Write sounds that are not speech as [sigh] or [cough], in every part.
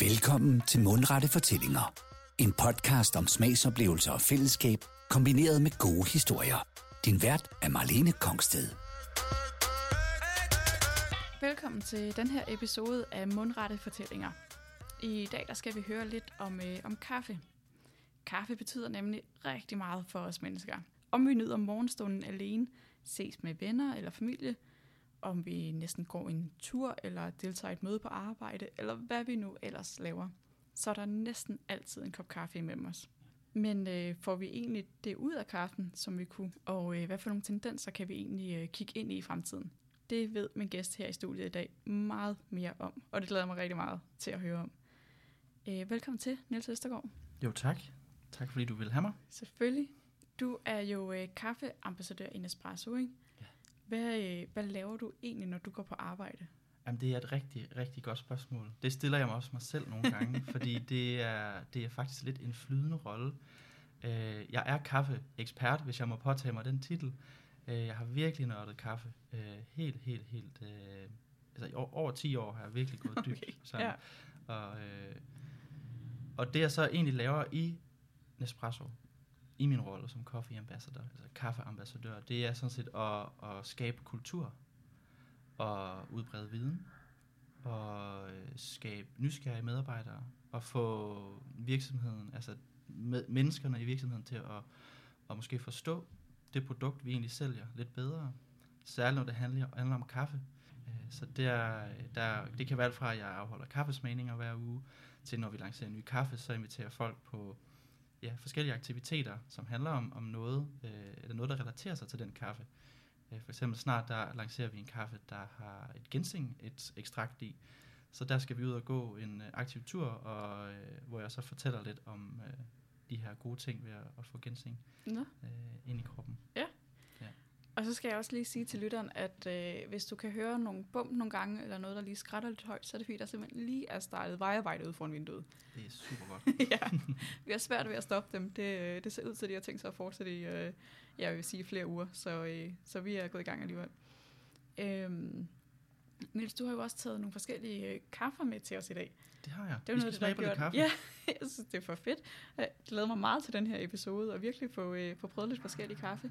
Velkommen til Mundrette Fortællinger. En podcast om smagsoplevelser og fællesskab, kombineret med gode historier. Din vært er Marlene Kongsted. Velkommen til den her episode af Mundrette Fortællinger. I dag der skal vi høre lidt om, øh, om kaffe. Kaffe betyder nemlig rigtig meget for os mennesker. Om vi nyder morgenstunden alene, ses med venner eller familie, om vi næsten går en tur eller deltager i et møde på arbejde, eller hvad vi nu ellers laver, så er der næsten altid en kop kaffe imellem os. Men øh, får vi egentlig det ud af kaffen, som vi kunne, og øh, hvad for nogle tendenser kan vi egentlig øh, kigge ind i i fremtiden? Det ved min gæst her i studiet i dag meget mere om, og det glæder mig rigtig meget til at høre om. Øh, velkommen til, Niels Østergaard. Jo, tak. Tak fordi du vil have mig. Selvfølgelig. Du er jo øh, kaffeambassadør i Nespresso, ikke? Hvad, øh, hvad laver du egentlig, når du går på arbejde? Jamen, det er et rigtig, rigtig godt spørgsmål. Det stiller jeg mig også mig selv nogle gange, [laughs] fordi det er, det er faktisk lidt en flydende rolle. Øh, jeg er kaffeekspert, hvis jeg må påtage mig den titel. Øh, jeg har virkelig nørdet kaffe. Øh, helt, helt, helt... Øh, altså, over, over 10 år har jeg virkelig gået dybt. Okay, sådan. ja. Og, øh, og det jeg så egentlig laver i Nespresso, i min rolle som coffee ambassador, altså kaffeambassadør, det er sådan set at, at skabe kultur og udbrede viden og øh, skabe nysgerrige medarbejdere og få virksomheden, altså med, menneskerne i virksomheden til at, at måske forstå det produkt, vi egentlig sælger lidt bedre. Særligt når det handler, handler om kaffe. Øh, så der, der, det kan være alt fra, at jeg afholder kaffesmagninger hver uge, til når vi lancerer ny kaffe, så inviterer folk på ja, forskellige aktiviteter, som handler om, om noget, øh, eller noget, der relaterer sig til den kaffe. Øh, for eksempel snart der lancerer vi en kaffe, der har et ginseng, et ekstrakt i. Så der skal vi ud og gå en øh, aktiv tur, og, øh, hvor jeg så fortæller lidt om øh, de her gode ting ved at, at få ginseng Nå. øh, ind i kroppen. Og så skal jeg også lige sige til lytteren, at øh, hvis du kan høre nogle bump nogle gange, eller noget, der lige skrætter lidt højt, så er det fordi, der simpelthen lige er startet vejarbejde ude foran vinduet. Det er super godt. [laughs] ja, vi har svært ved at stoppe dem. Det, øh, det ser ud til, at de har tænkt sig at fortsætte i, øh, jeg vil sige, flere uger, så, øh, så vi er gået i gang alligevel. Øhm, Niels, du har jo også taget nogle forskellige øh, kaffer med til os i dag. Det har jeg. Det er Vi noget, skal det, smage på. Ja, [laughs] jeg synes, det er for fedt. Jeg glæder mig meget til den her episode, og virkelig få, øh, få prøvet lidt forskellig kaffe.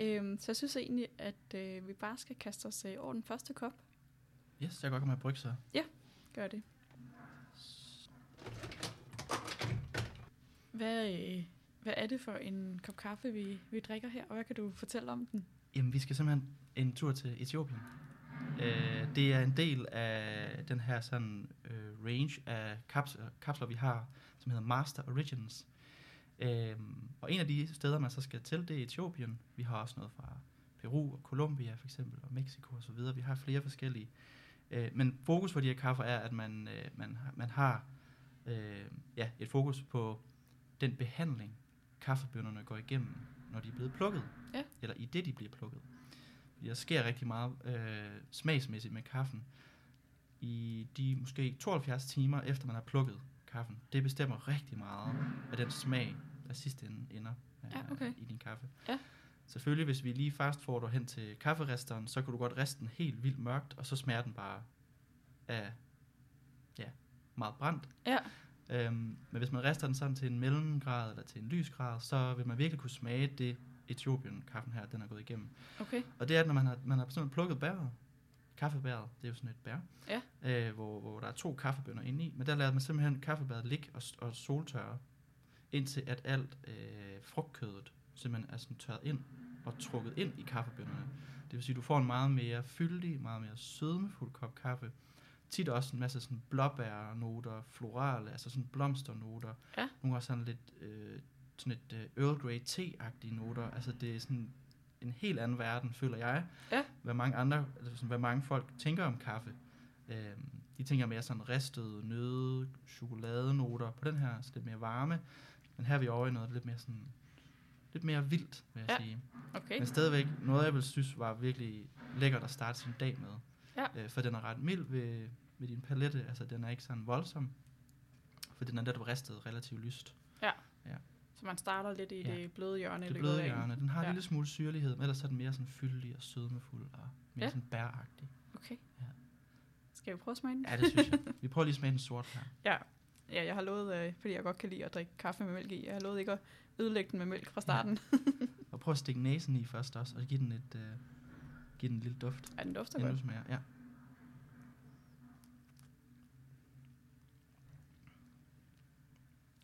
Øhm, så jeg synes egentlig, at øh, vi bare skal kaste os øh, over den første kop. Yes, jeg kan godt komme med så. Gør det. Hvad, øh, hvad er det for en kop kaffe, vi, vi drikker her, og hvad kan du fortælle om den? Jamen, vi skal simpelthen en tur til Etiopien. Øh, det er en del af den her sådan øh, range af kapsler, kapsler, vi har, som hedder Master Origins. Øh, og en af de steder, man så skal til, det er Etiopien. Vi har også noget fra Peru og Colombia for eksempel, og Mexico og så videre. Vi har flere forskellige. Øh, men fokus for de her kaffer er, at man, øh, man, man har øh, ja, et fokus på den behandling, kaffebønderne går igennem, når de er blevet plukket. Ja. Eller i det, de bliver plukket. Der sker rigtig meget øh, smagsmæssigt med kaffen i de måske 72 timer efter man har plukket kaffen. Det bestemmer rigtig meget af den smag, der sidst ende ender øh, Ja, okay. i din kaffe. Ja. Selvfølgelig, hvis vi lige fast får dig hen til kafferesteren, så kan du godt riste den helt vildt mørkt, og så smager den bare af ja, meget brændt. Ja, Øhm, men hvis man rister den sådan til en mellemgrad eller til en lysgrad, så vil man virkelig kunne smage det Etiopien-kaffen her, den er gået igennem. okay. Og det er, at når man har, man har simpelthen plukket bæret, kaffebæret, det er jo sådan et bær, Ja. øh, hvor, hvor der er to kaffebønner inde i, men der lader man simpelthen kaffebæret ligge og, og soltørre, indtil at alt øh, frugtkødet simpelthen er sådan tørret ind og trukket ind i kaffebønnerne. Det vil sige, at du får en meget mere fyldig, meget mere sødmefuld kop kaffe. Tit også en masse sådan blåbærnoter, florale, altså sådan blomsternoter. Ja. Nogle gange sådan lidt øh, sådan et øh, Earl Grey te-agtige noter. Altså det er sådan en helt anden verden, føler jeg. Ja. Hvad mange andre, altså sådan, hvad mange folk tænker om kaffe. Øh, de tænker mere sådan ristede, nøde, chokoladenoter på den her, så lidt mere varme. Men her er vi over i noget lidt mere sådan, lidt mere vildt, vil jeg Ja. sige. Okay. Men stadigvæk noget, jeg vil synes var virkelig lækkert at starte sin dag med. Ja. Øh, for den er ret mild ved, ved din palette, altså den er ikke sådan voldsom. For den er netop ristet relativt lyst. Ja. Ja. Så man starter lidt i Ja. det bløde hjørne. Det bløde hjørne. Den har Ja. en lille smule syrlighed, men ellers er den mere sådan fyldig og sødmefuld og mere Ja. sådan bæragtig. Okay. Ja. Skal Skal vi prøve at smage den? Ja, det synes jeg. [laughs] Vi prøver lige at smage den sort her. Ja. Ja, jeg har lovet, øh, fordi jeg godt kan lide at drikke kaffe med mælk i. Jeg har lovet ikke at ødelægge den med mælk fra starten. [laughs] Og prøv at stikke næsen i først også, og give den et, øh, give den en lille duft, Ja, den dufter inden godt. smager. Ja.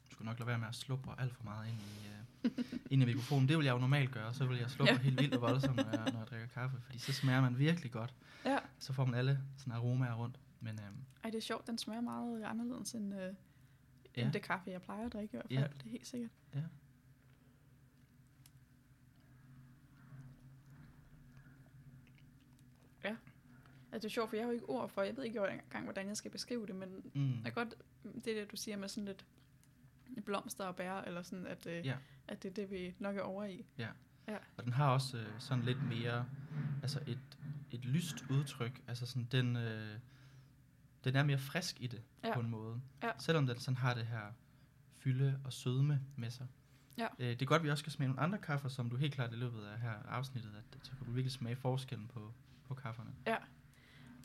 Du skal nok lade være med at slubre alt for meget ind i, øh, ind i mikrofonen. Det vil jeg jo normalt gøre, så vil jeg [laughs] slubre Ja. ja. helt vildt og voldsomt, når jeg, når jeg drikker kaffe, fordi så smager man virkelig godt. Ja. Så får man alle sådan aromaer rundt. Men øhm, Ej, det er sjovt. Den smager meget anderledes end, øh, Ja. end det kaffe, jeg plejer at drikke i hvert fald. Ja. Det er helt sikkert. ja, Altså, det er sjovt, for jeg har jo ikke ord for, jeg ved ikke engang, hvordan jeg skal beskrive det, men mm, jeg godt, det er det, du siger med sådan lidt blomster og bær, eller sådan, at, øh, Ja. at det er det, vi nok er over i. Og den har også øh, sådan lidt mere, altså et, et lyst udtryk. Altså sådan, den, øh, den er mere frisk i det Ja. ja. på en måde. Ja. Selvom den sådan har det her fylde og sødme med sig. Ja. Øh, det er godt, at vi også skal smage nogle andre kaffer, som du helt klart i løbet af her afsnittet, at så kan du virkelig smage forskellen på, på kafferne.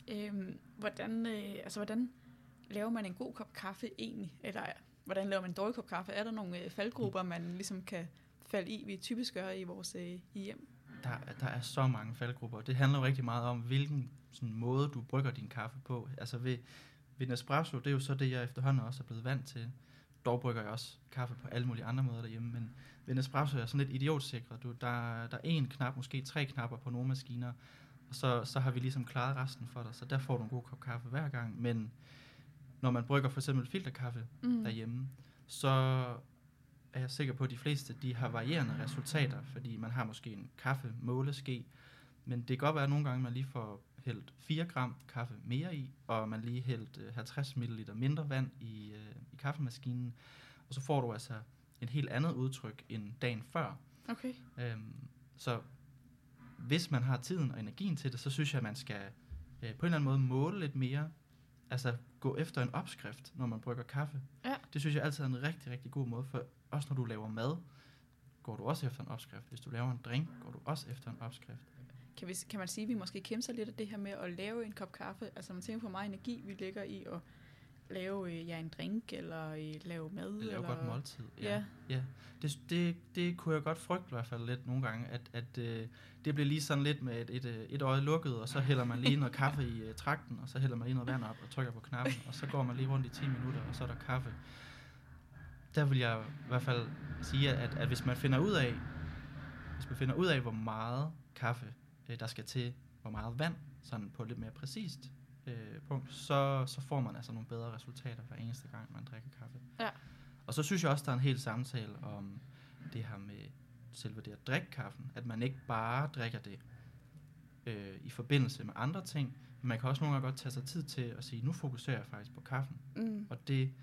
Øhm, hvordan, øh, altså, hvordan laver man en god kop kaffe egentlig? Eller hvordan laver man en dårlig kop kaffe? Er der nogle øh, faldgrupper, man ligesom kan falde i, vi typisk gør i vores øh, hjem? Der, er- der er så mange faldgrupper. Det handler jo rigtig meget om, hvilken sådan, måde du brygger din kaffe på. Altså ved, ved Nespresso, det er jo så det, jeg efterhånden også er blevet vant til. Dog brygger jeg også kaffe på alle mulige andre måder derhjemme, men ved Nespresso er jeg sådan lidt idiotsikret. Du, der, der er en knap, måske tre knapper på nogle maskiner, og så, så har vi ligesom klaret resten for dig, så der får du en god kop kaffe hver gang. Men når man brygger for eksempel filterkaffe Mm. derhjemme, så er jeg sikker på, at de fleste de har varierende resultater, fordi man har måske en kaffemåleske, men det kan godt være, at nogle gange man lige får hældt 4 gram kaffe mere i, og man lige hældt øh, 50 ml mindre vand i, øh, i kaffemaskinen, og så får du altså et helt andet udtryk end dagen før. Okay. Øhm, så hvis man har tiden og energien til det, så synes jeg, at man skal øh, på en eller anden måde måle lidt mere. Altså gå efter en opskrift, når man brygger kaffe. Ja. Det synes jeg altid er en rigtig, rigtig god måde, for også når du laver mad, går du også efter en opskrift. Hvis du laver en drink, går du også efter en opskrift. Kan, vi, kan man sige, at vi måske kæmper lidt af det her med at lave en kop kaffe? Altså man tænker på, meget energi vi lægger i at lave øh, ja, en drink, eller øh, lave mad. Det laver eller... godt måltid. Ja. ja. Det, det, det kunne jeg godt frygte i hvert fald lidt nogle gange, at, at øh, det bliver lige sådan lidt med et, et, øh, et øje lukket, og så hælder man lige noget kaffe i øh, trakten, og så hælder man lige noget vand op og trykker på knappen, og så går man lige rundt i 10 minutter, og så er der kaffe. Der vil jeg i hvert fald sige, at, at hvis man finder ud af, hvis man finder ud af, hvor meget kaffe øh, der skal til, hvor meget vand, sådan på et lidt mere præcist øh, punkt, så, så får man altså nogle bedre resultater hver eneste gang, man drikker kaffe. Ja. Og så synes jeg også, der er en hel samtale om det her med selve det at drikke kaffen. At man ikke bare drikker det øh, i forbindelse med andre ting, men man kan også nogle gange godt tage sig tid til at sige, nu fokuserer jeg faktisk på kaffen. Mm. Og det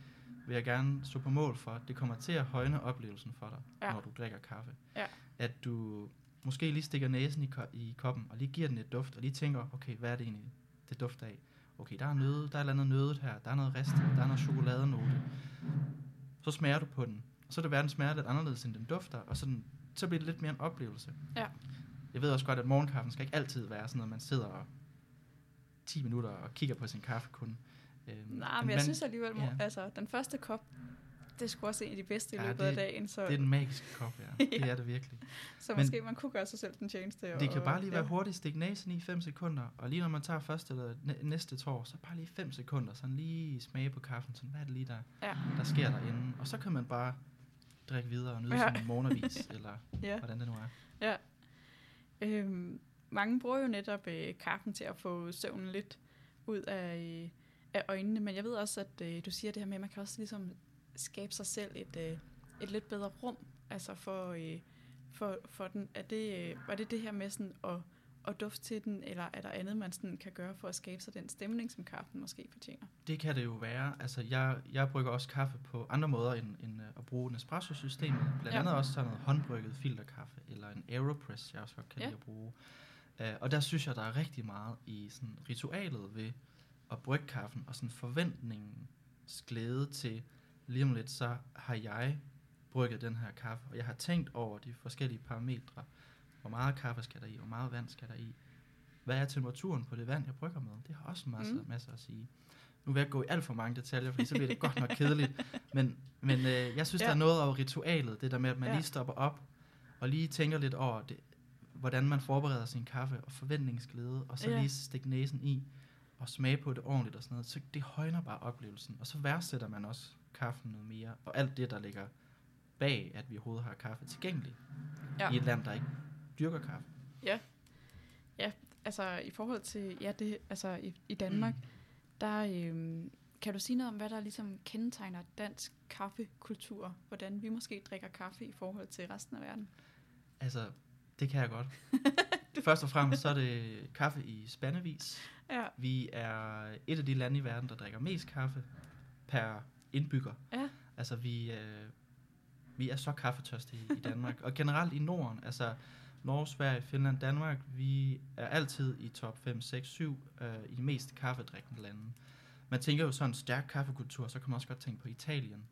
vil jeg gerne stå på mål for. Det kommer til at højne oplevelsen for dig, Ja. ja. når du drikker kaffe. Ja. At du måske lige stikker næsen i, ko- i koppen, og lige giver den et duft, og lige tænker, okay, hvad er det egentlig, det dufter af? Okay, der er nøde, der er et eller andet nødet her, der er noget rest, der er noget chokoladenote. Så smager du på den, og så er det verden smager lidt anderledes, end den dufter, og sådan, så bliver det lidt mere en oplevelse. Ja. Jeg ved også godt, at morgenkaffen skal ikke altid være sådan noget, man sidder og 10 minutter og kigger på sin kaffe kun. Øhm, Nej, men jeg man- synes alligevel, ja. ja. altså den første kop, det sgu også en af de bedste i Ja, løbet af det- dagen, så, Det er den magiske kop, ja. [laughs] Det Ja. er det virkelig. så men- måske man kunne gøre sig selv den tjeneste. Det kan og- bare lige være ja. hurtigt, stik næsen i 5 sekunder, og lige når man tager første eller næ- næste tår, så bare lige 5 sekunder, sådan lige smage på kaffen, sådan hvad er det lige, der, Ja. der sker derinde, og så kan man bare drikke videre og nyde Ja. [laughs] ja. sin morgenavis, eller Ja. hvordan det nu er. Øhm, mange bruger jo netop øh, kaffen til at få søvnen lidt ud af, øh, af øjnene, men jeg ved også, at øh, du siger det her med, at man kan også ligesom skabe sig selv et, øh, et lidt bedre rum, altså for, øh, for, for den. Er det, øh, var det det her med sådan at, at dufte til den, eller er der andet, man sådan kan gøre for at skabe sig den stemning, som kaffen måske fortjener? Det kan det jo være. Altså, jeg, jeg brygger også kaffe på andre måder end, end øh, at bruge Nespresso-systemet. Blandt Ja. ja. andet også sådan noget håndbrygget filterkaffe, eller en Aeropress, jeg også godt kan Ja. lide at bruge. Uh, og der synes jeg, der er rigtig meget i sådan ritualet ved at brygge kaffen, og sådan forventningens glæde til, lige om lidt, så har jeg brygget den her kaffe, og jeg har tænkt over de forskellige parametre. Hvor meget kaffe skal der i, hvor meget vand skal der i, hvad er temperaturen på det vand, jeg brygger med? Det har også masser, Mm. masser at sige. Nu vil jeg gå i alt for mange detaljer, fordi så bliver det godt nok kedeligt. Men, men øh, jeg synes, Ja. der er noget over ritualet, det der med, at man Ja. lige stopper op, og lige tænker lidt over, det, hvordan man forbereder sin kaffe, og forventningsglæde, og så ja. lige stikke næsen i, og smage på det ordentligt og sådan noget. Så det højner bare oplevelsen. Og så værdsætter man også kaffen noget mere, og alt det, der ligger bag, at vi overhovedet har kaffe tilgængelig Ja. i et land, der ikke dyrker kaffe. Altså i forhold til, ja, det, altså i, i Danmark, mm. der øhm, kan du sige noget om, hvad der ligesom kendetegner dansk kaffekultur? Hvordan vi måske drikker kaffe i forhold til resten af verden? Altså, det kan jeg godt. [laughs] [laughs] Først og fremmest så er det kaffe i spandevis. Ja, Vi er et af de lande i verden, der drikker mest kaffe per indbygger. Ja. Altså, vi, øh, vi er så kaffetørstige i Danmark. og generelt i Norden, altså Norge, Sverige, Finland, Danmark, vi er altid i top 5, 6, 7 øh, i de mest kaffedrikkende lande. Man tænker jo sådan en stærk kaffekultur, så kan man også godt tænke på Italien.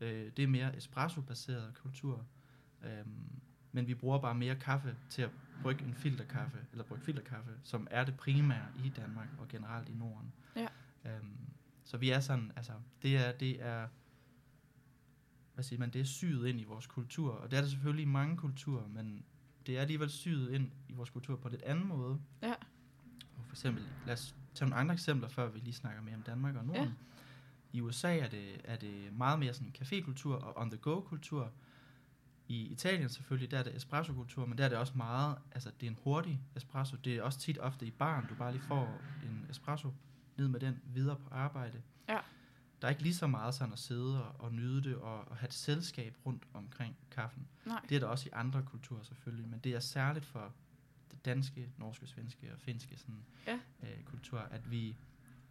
Øh, det er mere espresso-baseret kultur. Øhm, men vi bruger bare mere kaffe til at brygge en filterkaffe, eller brygge filterkaffe, som er det primære i Danmark og generelt i Norden. Ja. Øhm, så vi er sådan, altså, det er, det er, hvad siger man, det er syet ind i vores kultur, og det er det selvfølgelig i mange kulturer, men det er alligevel syet ind i vores kultur på en lidt anden måde. Ja. Og for eksempel, lad os tage nogle andre eksempler, før vi lige snakker mere om Danmark og Norden. Ja. I USA er det, er det meget mere sådan cafékultur og on-the-go-kultur. I Italien selvfølgelig, der er det espresso-kultur, men der er det også meget, altså det er en hurtig espresso. Det er også tit ofte i baren, du bare lige får en espresso, ned med den, videre på arbejde. Ja. Der er ikke lige så meget sådan at sidde og, og nyde det og, og have et selskab rundt omkring kaffen. nej. Det er der også i andre kulturer selvfølgelig, men det er særligt for det danske, norske, svenske og finske sådan, Ja. øh, kultur, at vi,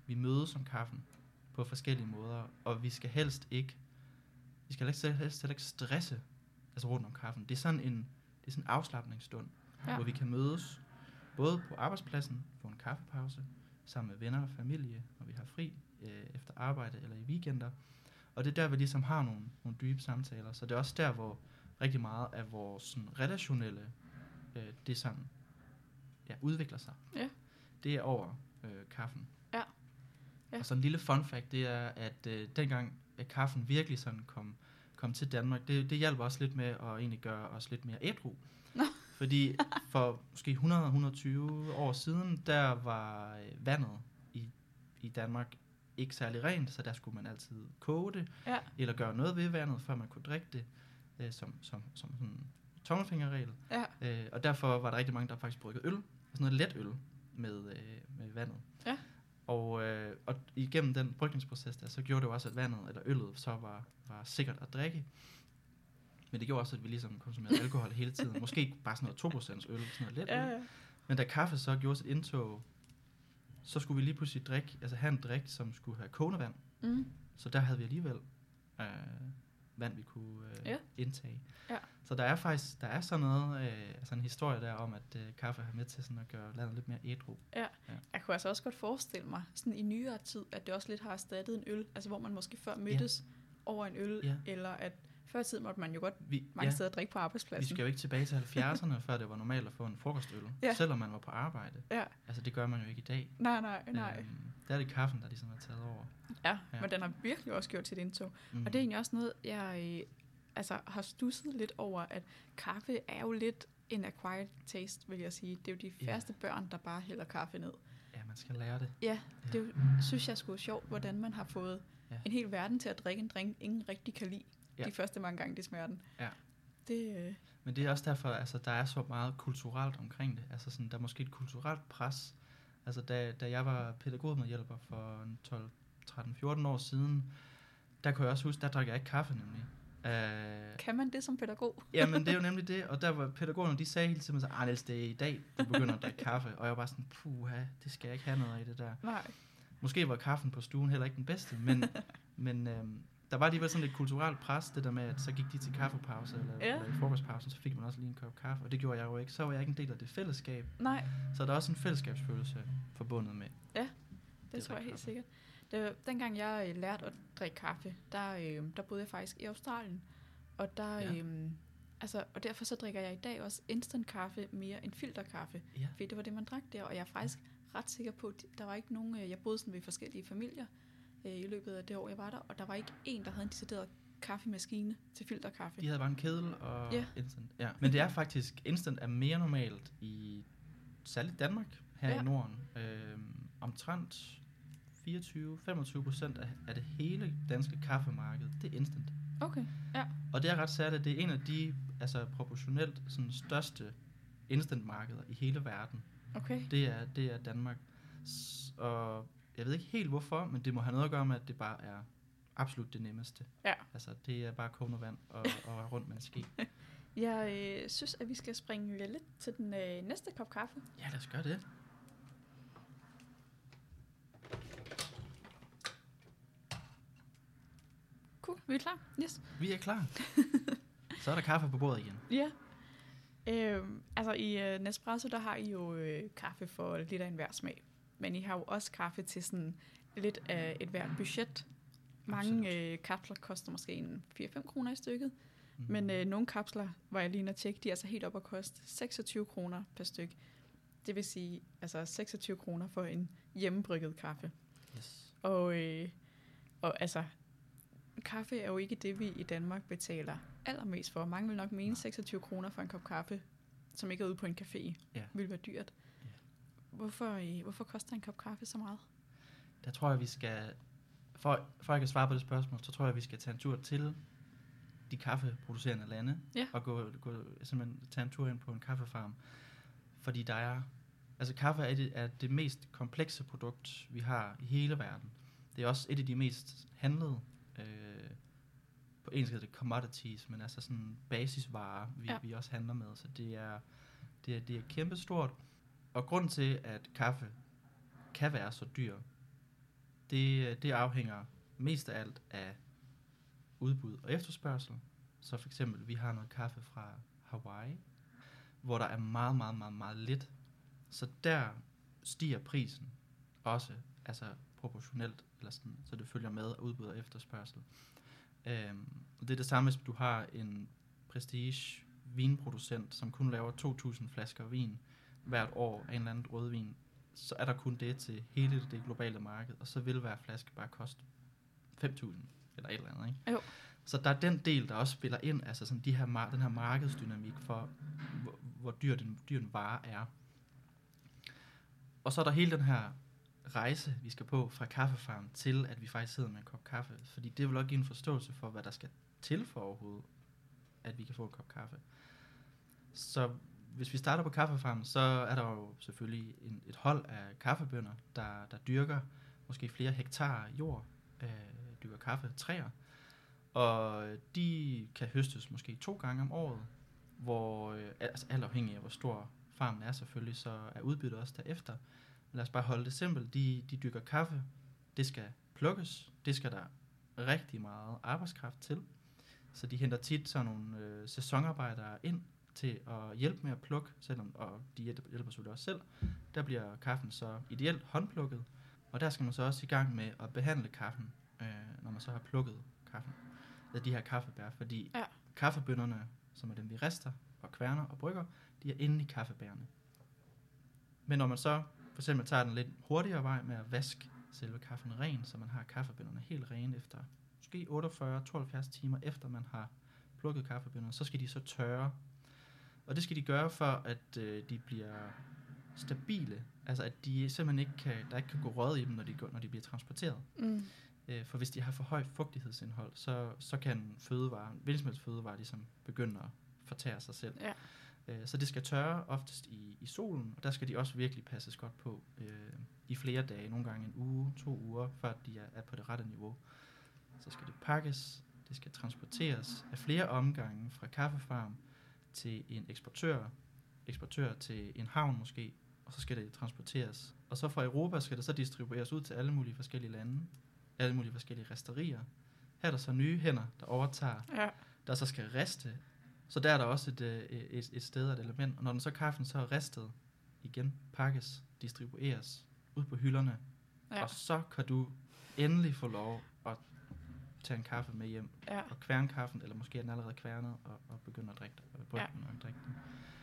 vi mødes om kaffen på forskellige måder, og vi skal helst ikke, vi skal helst, helst heller ikke stresse altså rundt om kaffen. Det er sådan en, det er sådan en afslappningsstund, Ja. hvor vi kan mødes både på arbejdspladsen, få en kaffepause, sammen med venner og familie, når vi har fri øh, efter arbejde eller i weekender. Og det er der, vi ligesom har nogle, nogle dybe samtaler. Så det er også der, hvor rigtig meget af vores sådan, relationelle, øh, det sådan, ja, udvikler sig. Ja. Det er over øh, kaffen. Ja. Ja. Og så en lille fun fact, det er, at øh, dengang at kaffen virkelig sådan kom, kom til Danmark, det, det hjalp også lidt med at egentlig gøre os lidt mere ædru. Nå. Fordi [laughs] for måske 100-120 år siden, der var øh, vandet i, i Danmark ikke særlig rent, så der skulle man altid koge det, Ja. eller gøre noget ved vandet, før man kunne drikke det, øh, som, som, som sådan en tommelfingerregel. Ja. Øh, og derfor var der rigtig mange, der faktisk bryggede øl, sådan noget let øl med, øh, med vandet. Ja. Og, øh, og igennem den brygningsproces der, så gjorde det jo også, at vandet eller øllet så var, var sikkert at drikke. Men det gjorde også, at vi ligesom konsumerede alkohol hele tiden. Måske ikke bare sådan noget 2% øl, sådan noget let. Ja, ja. Men da kaffe så gjorde sit indtog, så skulle vi lige pludselig drikke, altså have en drik, som skulle have kogende vand. Mm. Så der havde vi alligevel øh, vand, vi kunne øh, Ja. indtage. Ja. Så der er faktisk der er sådan noget, øh, altså en historie der om, at øh, kaffe har med til sådan at gøre landet lidt mere ædru. Jeg kunne altså også godt forestille mig, sådan i nyere tid, at det også lidt har erstattet en øl, altså hvor man måske før mødtes over en øl, Ja. eller at før i tiden måtte man jo godt Vi, mange ja, steder drikke på vi arbejdspladsen. skal jo ikke tilbage til 70'erne, [laughs] før det var normalt at få en frokostøl, Ja. ja. selvom man var på arbejde. Ja. Altså det gør man jo ikke i dag. Nej, nej, nej. Øhm, der er det kaffen, der ligesom er taget over. Ja, ja. men den har virkelig også gjort sit indtog. Mm. Og det er egentlig også noget, jeg øh, altså, har stusset lidt over, at kaffe er jo lidt en acquired taste, vil jeg sige. Det er jo de Ja. færreste børn, der bare hælder kaffe ned. Ja, man skal lære det. Ja, Ja. det er jo, synes jeg skulle sjovt, hvordan man har fået Ja. en hel verden til at drikke en drink, ingen rigtig kan lide Ja. de første mange gange, de smager den. Ja. Det, øh, Men det er også derfor, altså, der er så meget kulturelt omkring det. Altså, sådan, der er måske et kulturelt pres. Altså, da, da jeg var pædagogmedhjælper for en 12, 13, 14 år siden, der kunne jeg også huske, der drak jeg ikke kaffe nemlig. Uh, kan man det som pædagog? jamen, det er jo [laughs] nemlig det. Og der var pædagogerne, de sagde hele tiden, så, ah, Niels, det er i dag, du begynder at drikke kaffe. Og jeg var bare sådan, puha, det skal jeg ikke have noget af det der. Nej. Måske var kaffen på stuen heller ikke den bedste, men, [laughs] men øhm, der var alligevel sådan lidt kulturelt pres, det der med, at så gik de til kaffepause, eller, Ja. ja. eller i frokostpausen, så fik man også lige en kop kaffe, og det gjorde jeg jo ikke. Så var jeg ikke en del af det fællesskab, Nej, så er der også en fællesskabsfølelse forbundet med. det, Det tror jeg helt kaffe. sikkert. Det, dengang jeg øh, lærte at drikke kaffe, der, øh, der boede jeg faktisk i Australien. Og der, Ja. øh, Altså, og derfor så drikker jeg i dag også instant kaffe mere end filterkaffe. Ja. Fordi det var det, man drak der, og jeg er faktisk ret sikker på, at der var ikke nogen, øh, jeg boede sådan ved forskellige familier øh, i løbet af det år, jeg var der, og der var ikke en, der havde en decideret kaffemaskine til filterkaffe. De havde bare en kedel og Ja. instant. Ja. Men det er faktisk, instant er mere normalt i særligt Danmark, her Ja. i Norden. Øhm, omtrent 24-25 procent af, af det hele danske kaffemarked, det er instant. Okay, ja. Og det er ret særligt, det er en af de altså, proportionelt sådan, største instant-markeder i hele verden. Okay. Det er, det er Danmark. S- og jeg ved ikke helt hvorfor, men det må have noget at gøre med, at det bare er absolut det nemmeste. Ja. Altså, det er bare kogende vand og, og rundt med en ske. [laughs] Jeg øh, synes, at vi skal springe lidt til den øh, næste kop kaffe. Ja, lad os gøre det. Cool, vi er klar. Yes. Vi er klar. [laughs] Så er der kaffe på bordet igen. Ja. Øhm, altså i øh, Nespresso, der har I jo øh, kaffe for lidt af enhver smag. Men I har jo også kaffe til sådan lidt af et hvert budget. Mange øh, kapsler koster måske en 4-5 kroner i stykket. Mm. Men øh, nogle kapsler, hvor jeg lige inde og tjekke, de er altså helt op at koste 26 kroner per styk. Det vil sige altså 26 kroner for en hjemmebrygget kaffe. Yes. Og, øh, og altså, kaffe er jo ikke det, vi i Danmark betaler allermest for. Mange vil nok mene 26 kroner for en kop kaffe, som ikke er ude på en café, Ja. vil være dyrt. Hvorfor, øh, hvorfor koster en kop kaffe så meget? Der tror jeg, vi skal... For, for at jeg kan svare på det spørgsmål, så tror jeg, vi skal tage en tur til de kaffeproducerende lande. Ja. Og gå, gå, simpelthen tage en tur ind på en kaffefarm. Fordi der er... Altså kaffe er det, er det mest komplekse produkt, vi har i hele verden. Det er også et af de mest handlede, øh, på engelsk hedder det commodities, men altså sådan basisvarer, vi, Ja. vi også handler med. Så det er, det er, det er kæmpestort. Og grunden til, at kaffe kan være så dyr, det, det afhænger mest af alt af udbud og efterspørgsel. Så for eksempel, vi har noget kaffe fra Hawaii, hvor der er meget, meget, meget, meget lidt. Så der stiger prisen også, altså proportionelt, eller sådan, så det følger med udbud og efterspørgsel. Øhm, og det er det samme, hvis du har en prestige vinproducent, som kun laver 2.000 flasker vin hvert år af en eller anden rødvin, så er der kun det til hele det globale marked, og så vil hver flaske bare koste 5.000 eller et eller andet. Ikke? Jo. Så der er den del, der også spiller ind, altså sådan de her, den her markedsdynamik for, hvor, hvor dyr, den, dyr en vare er. Og så er der hele den her rejse, vi skal på fra kaffefarm til, at vi faktisk sidder med en kop kaffe. Fordi det vil også give en forståelse for, hvad der skal til for overhovedet, at vi kan få en kop kaffe. Så hvis vi starter på kaffefarmen, så er der jo selvfølgelig en, et hold af kaffebønder, der, der dyrker måske flere hektar jord, øh, dyrker kaffetræer. Og de kan høstes måske to gange om året, hvor øh, altså alt afhængig af hvor stor farmen er selvfølgelig, så er udbyttet også derefter. Men lad os bare holde det simpelt. De, de dyrker kaffe, det skal plukkes, det skal der rigtig meget arbejdskraft til. Så de henter tit sådan nogle øh, sæsonarbejdere ind til at hjælpe med at plukke, selvom, og de hjælper selvfølgelig også selv. Der bliver kaffen så ideelt håndplukket, og der skal man så også i gang med at behandle kaffen, øh, når man så har plukket kaffen, eller de her kaffebær, fordi Ja. kaffebønderne, som er dem vi rister og kværner og brygger, de er inde i kaffebærene. Men når man så for eksempel tager den lidt hurtigere vej med at vaske selve kaffen ren, så man har kaffebønderne helt rene efter måske 48-72 timer efter man har plukket kaffebønderne, så skal de så tørre. Og det skal de gøre for, at øh, de bliver stabile. Altså at de simpelthen ikke kan, der ikke kan gå rød i dem, når de, går, når de bliver transporteret. Mm. Øh, for hvis de har for højt fugtighedsindhold, så, så kan fødevare, hvilken som helst fødevare ligesom begynde at fortære sig selv. Ja. Øh, så det skal tørre oftest i, i solen, og der skal de også virkelig passes godt på øh, i flere dage, nogle gange en uge, to uger, før de er, er på det rette niveau. Så skal det pakkes, det skal transporteres af flere omgange fra kaffefarm til en eksportør, eksportør til en havn måske, og så skal det transporteres. Og så fra Europa skal det så distribueres ud til alle mulige forskellige lande, alle mulige forskellige resterier. Her er der så nye hænder, der overtager Ja. der så skal riste. Så der er der også et, øh, et, et sted og et element. Og når den så kaffen så er ristet, igen pakkes, distribueres ud på hylderne, Ja. og så kan du endelig få lov tage en kaffe med hjem Ja. og kværne kaffen, eller måske er den allerede kværnet, og, og begynde at drikke øh, Ja. den og drikke den.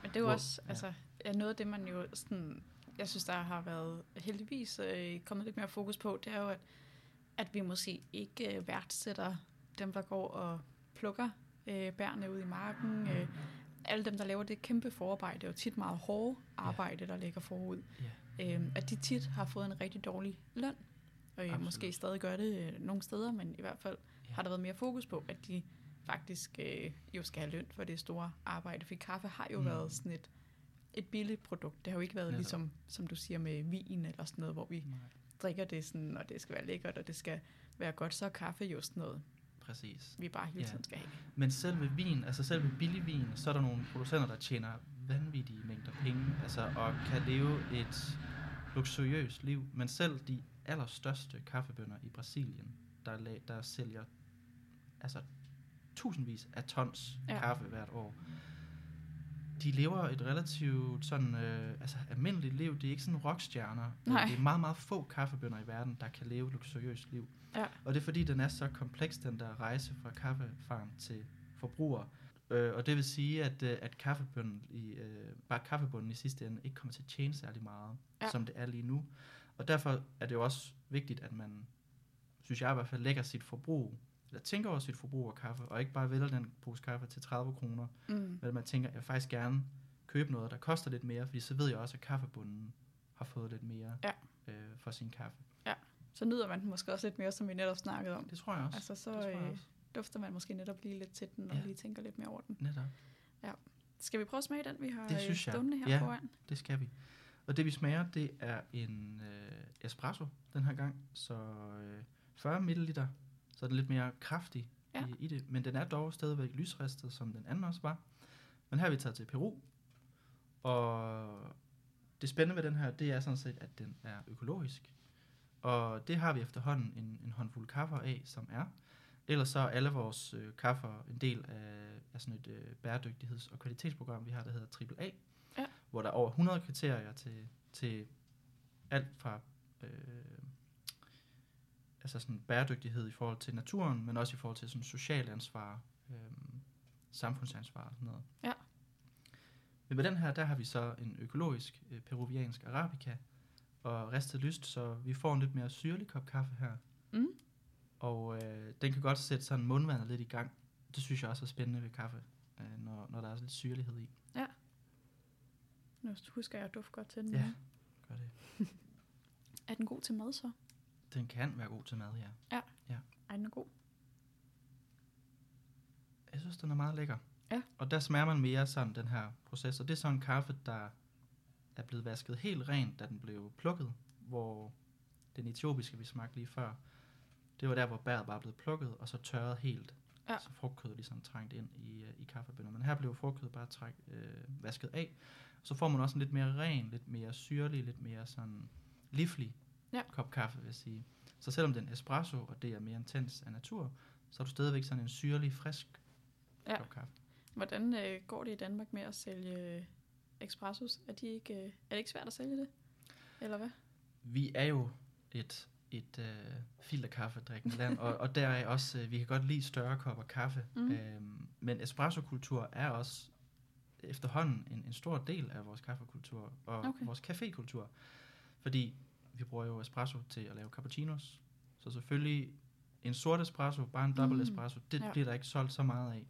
Men det er jo Hvor- også ja. altså, ja, noget af det, man jo sådan, jeg synes, der har været heldigvis øh, kommet lidt mere fokus på, det er jo, at, at vi måske ikke øh, værdsætter dem, der går og plukker øh, bærne ude i marken. Øh, alle dem, der laver det kæmpe forarbejde, jo tit meget hårde arbejde, der ligger forud. Ja. Øh, at de tit har fået en rigtig dårlig løn. Og Absolut. måske stadig gør det øh, nogle steder, men i hvert fald Ja. har der været mere fokus på, at de faktisk øh, jo skal have løn for det store arbejde. For kaffe har jo Mm. været sådan et, et billigt produkt. Det har jo ikke været Netop. ligesom, som du siger, med vin eller sådan noget, hvor vi Nej, drikker det sådan, og det skal være lækkert, og det skal være godt. Så er kaffe jo sådan noget, præcis. vi bare hele Ja. tiden skal have. Men selv ved vin, altså selv ved billig vin, så er der nogle producenter, der tjener vanvittige mængder penge, altså og kan leve et luksuriøst liv. Men selv de allerstørste kaffebønder i Brasilien, der, la- der sælger altså tusindvis af tons ja. Kaffe hvert år, de lever et relativt sådan, øh, altså almindeligt liv. Det er ikke sådan rockstjerner. Nej. Det er meget, meget få kaffebønder i verden, der kan leve et luksuriøst liv. Ja. Og det er fordi, den er så kompleks, den der rejse fra kaffefarm til forbruger. Øh, og det vil sige, at, øh, at kaffebunden i, øh, bare kaffebunden i sidste ende ikke kommer til at tjene særlig meget. Ja. som det er lige nu. Og derfor er det jo også vigtigt, at man, synes jeg i hvert fald, lægger sit forbrug, eller tænker over sit forbrug af kaffe, og ikke bare vælger den pose kaffe til 30 kroner, Mm. men at man tænker, at jeg vil faktisk gerne købe noget, der koster lidt mere, fordi så ved jeg også, at kaffebunden har fået lidt mere Ja. øh, for sin kaffe. Så nyder man den måske også lidt mere, som vi netop snakkede om. Det tror jeg også. Altså, så det øh, også. dufter man måske netop lige lidt til den, og Ja. lige tænker lidt mere over den. Netop. Skal vi prøve at smage den, vi har Det øh, synes jeg. stående her Ja. foran? Det skal vi. Og det vi smager, det er en øh, espresso den her gang. Så øh, 40 ml, så er den lidt mere kraftig Ja. i, i det. Men den er dog stadigvæk lysristet, som den anden også var. Men her er vi taget til Peru. Og det spændende ved den her, det er sådan set, at den er økologisk. Og det har vi efterhånden en, en håndfuld kaffer af, som er. Ellers så er alle vores øh, kaffer en del af, af sådan et øh, bæredygtigheds- og kvalitetsprogram, vi har, der hedder AAA. Ja. Hvor der er over 100 kriterier til, til alt fra øh, altså sådan bæredygtighed i forhold til naturen, men også i forhold til sådan socialt ansvar, øh, samfundsansvar og sådan noget. Ja. Men med den her, der har vi så en økologisk øh, peruviansk arabica og ristet lyst, så vi får en lidt mere syrlig kop kaffe her. Mm. Og øh, den kan godt sætte sådan mundvandet lidt i gang. Det synes jeg også er spændende ved kaffe, øh, når, når der er lidt syrlighed i. Nu husker jeg at dufte godt til den. Ja. Gør det. [laughs] Er den god til mad så? Den kan være god til mad, ja. Ej, den er god. Jeg synes, den er meget lækker. Ja. Og der smager man mere sådan den her proces. Og det er sådan en kaffe, der er blevet vasket helt rent, da den blev plukket. Hvor den etiopiske, vi smagte lige før, det var der, hvor bæret bare blev plukket, og så tørret helt. Ja. Så frugtkødet ligesom trængt ind i, øh, i kaffebønder. Men her blev frugtkødet bare træk, øh, vasket af. Så får man også en lidt mere ren, lidt mere syrlig, lidt mere sådan livlig Ja. kop kaffe, vil jeg sige. Så selvom det er en espresso, og det er mere intens af natur, så er du stadigvæk sådan en syrlig, frisk Ja. kop kaffe. Hvordan øh, går det i Danmark med at sælge øh, espressos? Er, de ikke, øh, er det ikke svært at sælge det? Eller hvad? Vi er jo et, et øh, filterkaffedrikkende land, og, og der er også, øh, vi kan godt lide større kopper kaffe, mm. øhm, men espressokultur er også efterhånden en, en stor del af vores kaffekultur og Okay. vores cafékultur, fordi vi bruger jo espresso til at lave cappuccinos, så selvfølgelig en sort espresso, bare en dobbelt Mm. espresso, det Ja. bliver der ikke solgt så meget af,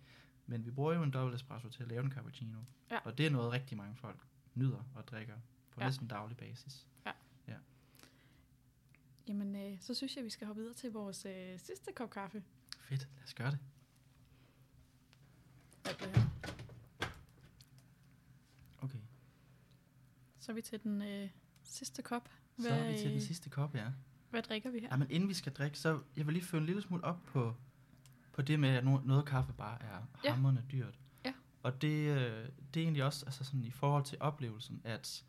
men vi bruger jo en dobbelt espresso til at lave en cappuccino, Ja. og det er noget rigtig mange folk nyder og drikker på Ja. ja. næsten daglig basis. Jamen, øh, så synes jeg, vi skal hoppe videre til vores øh, sidste kop kaffe. Fedt, lad os gøre det. Her? Okay. Så er vi til den øh, sidste kop. Så er vi til øh, den sidste kop, ja. Hvad drikker vi her? ja. men inden vi skal drikke, så jeg vil lige føre en lille smule op på, på det med, at no- noget kaffe bare er Ja. dyrt. Ja. Og det, øh, det er egentlig også altså sådan i forhold til oplevelsen, at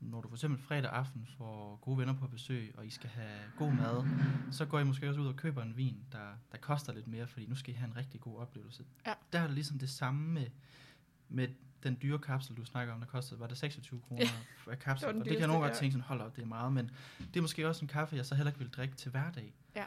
når du for eksempel fredag aften får gode venner på besøg, og I skal have god mad, så går I måske også ud og køber en vin, der, der koster lidt mere, fordi nu skal I have en rigtig god oplevelse. Ja. Der er det ligesom det samme med, med den dyre kapsel, du snakker om, der kostede, var det 26 kroner Ja. for kapsel? Det og det kan nogen godt ja. tænke sådan, hold op, det er meget, men det er måske også en kaffe, jeg så heller ikke vil drikke til hverdag. Ja.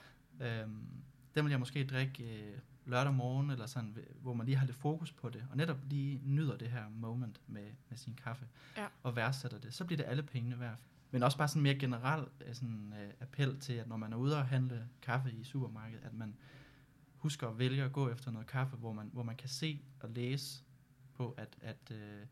Øhm, den vil jeg måske drikke øh, lørdag morgen, eller sådan, hvor man lige har lidt fokus på det, og netop lige nyder det her moment med, med sin kaffe, Ja. og værdsætter det, så bliver det alle pengene værd. Men også bare sådan mere generelt øh, sådan, øh, appel til, at når man er ude og handle kaffe i supermarkedet, at man husker at vælge at gå efter noget kaffe, hvor man, hvor man kan se og læse på, at, at, øh,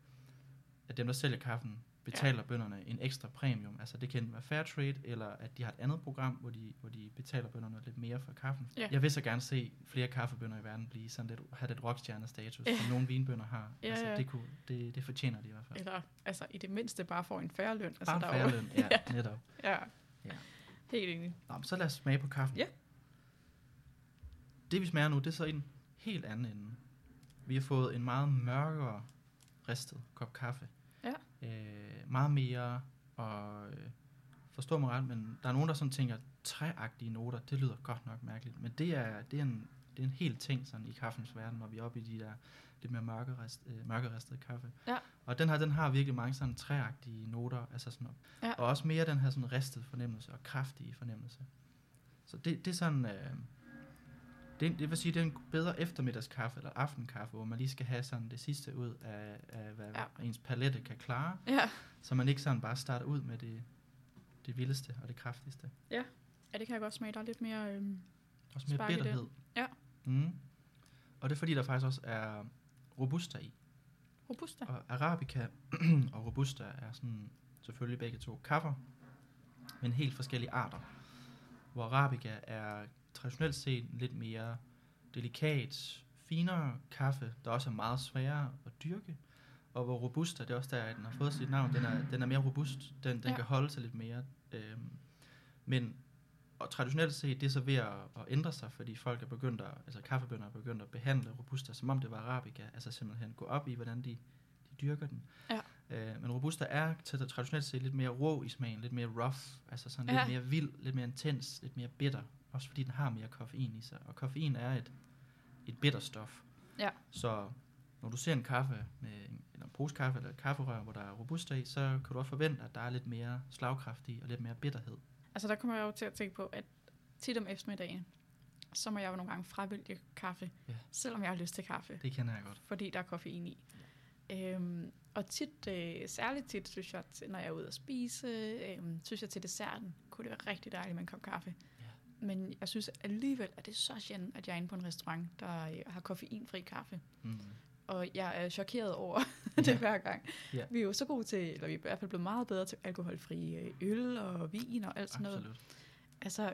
at dem, der sælger kaffen, betaler ja. bønderne en ekstra premium. Altså det kan være fair trade, eller at de har et andet program, hvor de, hvor de betaler bønderne lidt mere for kaffen. Ja. Jeg vil så gerne se flere kaffebønder i verden blive sådan lidt, have lidt rockstjerne-status, Ja. som nogle vinbønder har. Ja, altså, det, kunne, det, det fortjener de i hvert fald. Eller altså i det mindste bare får en færre løn. Altså, Bare en fair løn, ja, [laughs] Ja. netop. Ja. Ja. Helt enig. Nå, så lad os smage på kaffen. Ja. Det vi smager nu, det er så en helt anden ende. Vi har fået en meget mørkere ristet kop kaffe. Ja. Øh, meget mere, og øh, forstå mig ret, men der er nogen, der sådan tænker, træagtige noter, det lyder godt nok mærkeligt. Men det er, det er, en, det er en helt ting sådan i kaffens verden, når vi er oppe i de der lidt mere mørkerist, øh, mørkeristede kaffe. Ja. Og den her, den har virkelig mange sådan træagtige noter, altså sådan, Ja. og også mere den her sådan ristet fornemmelse og kraftige fornemmelse. Så det, det er sådan, øh, det, det vil sige, det er en bedre eftermiddagskaffe eller aftenkaffe, hvor man lige skal have sådan det sidste ud af, af hvad Ja. ja. ens palette kan klare, Ja. så man ikke sådan bare starter ud med det, det vildeste og det kraftigste. ja, det kan jeg godt smage. Der er lidt mere... Øhm, Også mere bitterhed. Ja. Mm. Og det er fordi, der faktisk også er robusta i. robusta. Og arabica [clears throat] og robusta er sådan selvfølgelig begge to kaffer, men helt forskellige arter. Hvor arabica er traditionelt set lidt mere delikat, finere kaffe, der også er meget sværere at dyrke. Og hvor robusta, det er også der, at den har fået sit navn, den er, den er mere robust, den, den Ja. kan holde sig lidt mere. Øhm, men og traditionelt set, det er så ved at, at ændre sig, fordi folk er begyndt at, altså kaffebønder er begyndt at behandle robusta, som om det var arabica, altså simpelthen gå op i, hvordan de, de dyrker den. Ja. Øh, men robusta er til traditionelt set lidt mere rå i smagen, lidt mere rough, altså sådan Ja. lidt mere vild, lidt mere intens, lidt mere bitter, også fordi den har mere koffein i sig. Og koffein er et, et bitterstof. Ja. Så når du ser en kaffe, med en, eller en pose kaffe eller et kafferør, hvor der er robusta i, så kan du også forvente, at der er lidt mere slagkraft i, og lidt mere bitterhed. Altså der kommer jeg jo til at tænke på, at tit om eftermiddagen, så må jeg jo nogle gange fravælge kaffe, Ja. selvom jeg har lyst til kaffe, Det kender jeg godt. fordi der er koffein i. Øhm, og tit, øh, særligt tit, synes jeg, når jeg er ude at spise, øh, synes jeg til desserten, kunne det være rigtig dejligt med en kop kaffe. Ja. Men jeg synes alligevel, at det er så sjældent, at jeg er inde på en restaurant, der øh, har koffeinfri kaffe. Mm. Og jeg er chokeret over [laughs] Ja. det hver gang. Ja. Vi er jo så gode til, eller vi er i hvert fald blevet meget bedre til alkoholfri øh, øl og vin og alt sådan noget. Absolut. Altså,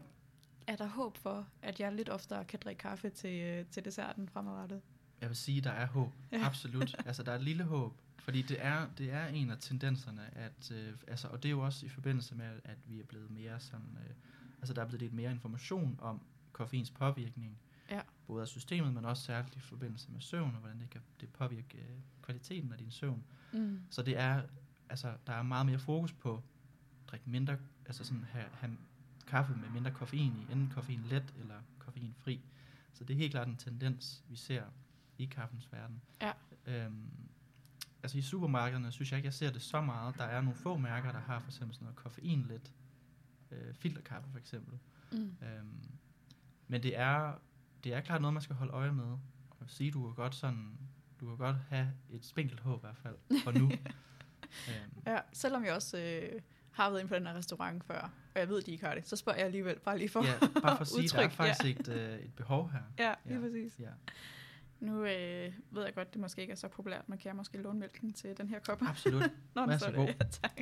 er der håb for, at jeg lidt oftere kan drikke kaffe til, øh, til desserten fremadrettet? Jeg vil sige, der er håb. Ja. [laughs] Ja. Absolut. altså, der er et lille håb. Fordi det er, det er en af tendenserne, at, øh, altså, og det er jo også i forbindelse med, at vi er blevet mere sådan, øh, altså der er blevet lidt mere information om koffeins påvirkning. Ja. Både af systemet, men også særligt i forbindelse med søvn, og hvordan det kan det påvirke øh, kvaliteten af din søvn. Mm. Så det er, altså, der er meget mere fokus på at drikke mindre, altså sådan have, have kaffe med mindre koffein i, enten koffein let eller koffeinfri. Så det er helt klart en tendens, vi ser i kaffens verden. Ja. Øhm, altså i supermarkederne synes jeg ikke, jeg ser det så meget. Der er nogle få mærker, der har for eksempel sådan noget koffeinlet øh, filterkaffe for eksempel. Mm. Øhm, men det er, det er klart noget, man skal holde øje med. Og sige, du kan godt sådan, du kan godt have et spinkelt håb i hvert fald for nu. [laughs] øhm, Ja, selvom jeg også øh, har været inde på den her restaurant før, og jeg ved, de ikke har det, så spørger jeg alligevel bare lige for ja, bare for at sige, [laughs] der er udtryk, faktisk et, øh, et behov her. Ja, lige Ja. præcis. Ja, Nu øh, ved jeg godt, det måske ikke er så populært, men kan jeg måske låne mælken til den her kop? absolut. [laughs] Nå, Vær så så god. Ja, tak.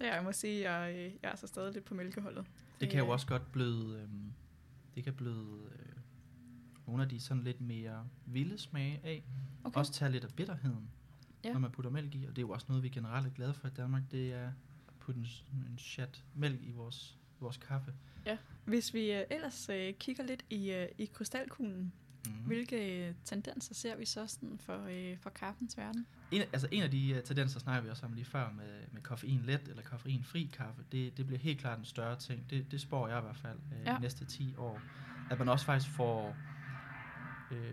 Ja, jeg må sige, at jeg, øh, jeg er så stadig lidt på mælkeholdet. Det kan jo Øh, også godt bløde, øhm, det kan bløde øh, nogle af de sådan lidt mere vilde smage af. Okay. Også tage lidt af bitterheden, Ja. ja. når man putter mælk i. Og det er jo også noget, vi generelt er glade for i Danmark. Det er at putte en, en chat mælk i vores, vores kaffe. Hvis vi øh, ellers øh, kigger lidt i, øh, i krystalkuglen, Mm. hvilke øh, tendenser ser vi så sådan for, øh, for kaffens verden? En, altså en af de uh, tendenser snakker vi også om lige før med, med koffein let eller koffeinfri kaffe. Det, det bliver helt klart en større ting. Det, det spår jeg i hvert fald uh, Ja. de næste 10 år. At man også faktisk får... Øh,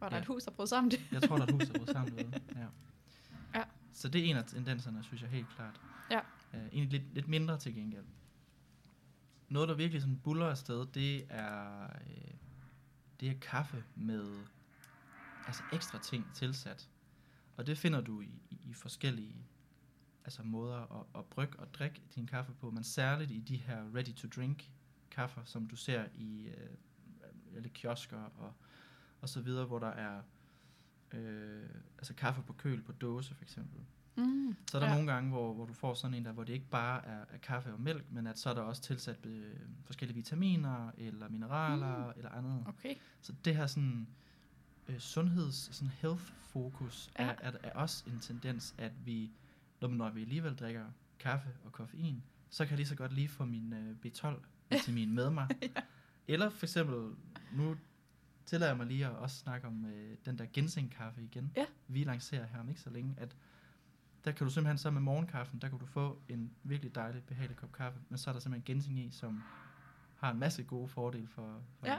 Var der Ja. et hus, der brød sammen det? jeg tror, der er et hus, der er [laughs] sammen. Ja. Ja. Så det er en af tendenserne, synes jeg helt klart. Ja. Uh, egentlig lidt, lidt mindre til gengæld. noget, der virkelig sådan buller afsted, det er, øh, det er kaffe med altså ekstra ting tilsat. Og det finder du i, i, i forskellige altså måder at, at brygge og drikke din kaffe på, men særligt i de her ready-to-drink kaffer, som du ser i øh, alle kiosker og, og så videre, hvor der er øh, altså kaffe på køl på dåse for eksempel. Mm. Så er der Ja. nogle gange, hvor, hvor du får sådan en der, hvor det ikke bare er, er kaffe og mælk, men at så er der også tilsat øh, forskellige vitaminer, eller mineraler, mm. eller andet. Okay. Så det her sådan øh, sundheds, sådan health fokus, Ja. ja. er, er, er også en tendens, at vi, når, når vi alligevel drikker kaffe og koffein, så kan jeg lige så godt lige få min øh, B12-vitamin med mig. [laughs] Ja. Eller for eksempel, nu tillader jeg mig lige at også snakke om øh, den der ginseng-kaffe igen. Ja. Vi lancerer her om ikke så længe, at der kan du simpelthen så med morgenkaffen, der kan du få en virkelig dejlig, behagelig kop kaffe, men så er der simpelthen ginseng i, som har en masse gode fordele for, for Ja.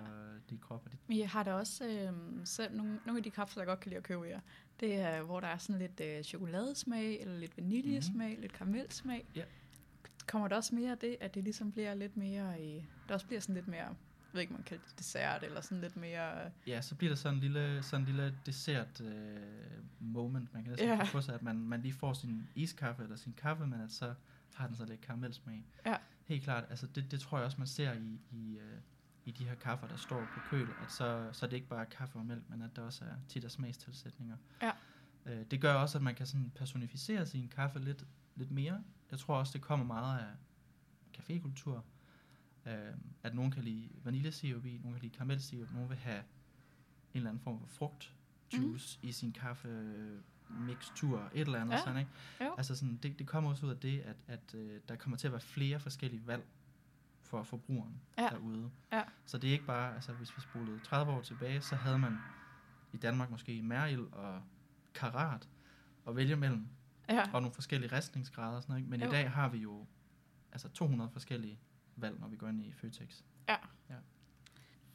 dit krop og dit jeg har da også øh, selv nogle, nogle af de kaffe, jeg godt kan lide at købe her. Det er, hvor der er sådan lidt øh, chokoladesmag, eller lidt vaniljesmag, mm-hmm. lidt karamelsmag. Ja. Kommer der også mere af det, at det ligesom bliver lidt mere, øh, der også bliver sådan lidt mere, ved ikke, man kalder det dessert, eller sådan lidt mere, Ja, så bliver der sådan en lille, sådan en lille dessert øh, moment, man kan næsten Ja. få sig, at man, man lige får sin iskaffe eller sin kaffe, men at så har den så lidt karamelsmag. Ja. Helt klart, altså det, det tror jeg også, man ser i, i, øh, i de her kaffer, der står på køl, at så, så er det ikke bare kaffe og mælk, men at der også er tit er smagstilsætninger. Ja. Øh, det gør også, at man kan sådan personificere sin kaffe lidt, lidt mere. Jeg tror også, det kommer meget af cafékultur. Øh, at nogen kan lide vaniljesirup i, nogen kan lide karamelsirup, nogen vil have en eller anden form for frugtjuice mm. i sin kaffe mixtur, et eller andet Ja. sådan, ikke? Jo. Altså sådan, det, det kommer også ud af det, at, at øh, der kommer til at være flere forskellige valg for forbrugeren Ja. derude. Ja. Så det er ikke bare, altså hvis vi spolede 30 år tilbage, så havde man i Danmark måske Merild og Karat at vælge mellem, ja. og nogle forskellige ristningsgrader og sådan noget, ikke? Men Jo. i dag har vi jo altså 200 forskellige valg, når vi går ind i Føtex.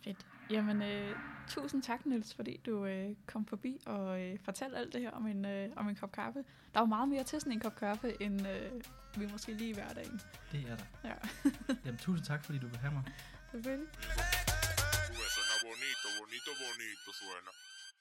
Fedt. Jamen, øh, tusind tak, Niels, fordi du øh, kom forbi og øh, fortalte alt det her om en, øh, om en kop kaffe. Der er jo meget mere til sådan en kop kaffe, end øh, vi måske lige i hverdagen. Det er der. Ja, [laughs] Jamen tusind tak, fordi du vil have mig. selvfølgelig. Suena bonito, bonito, bonito suena.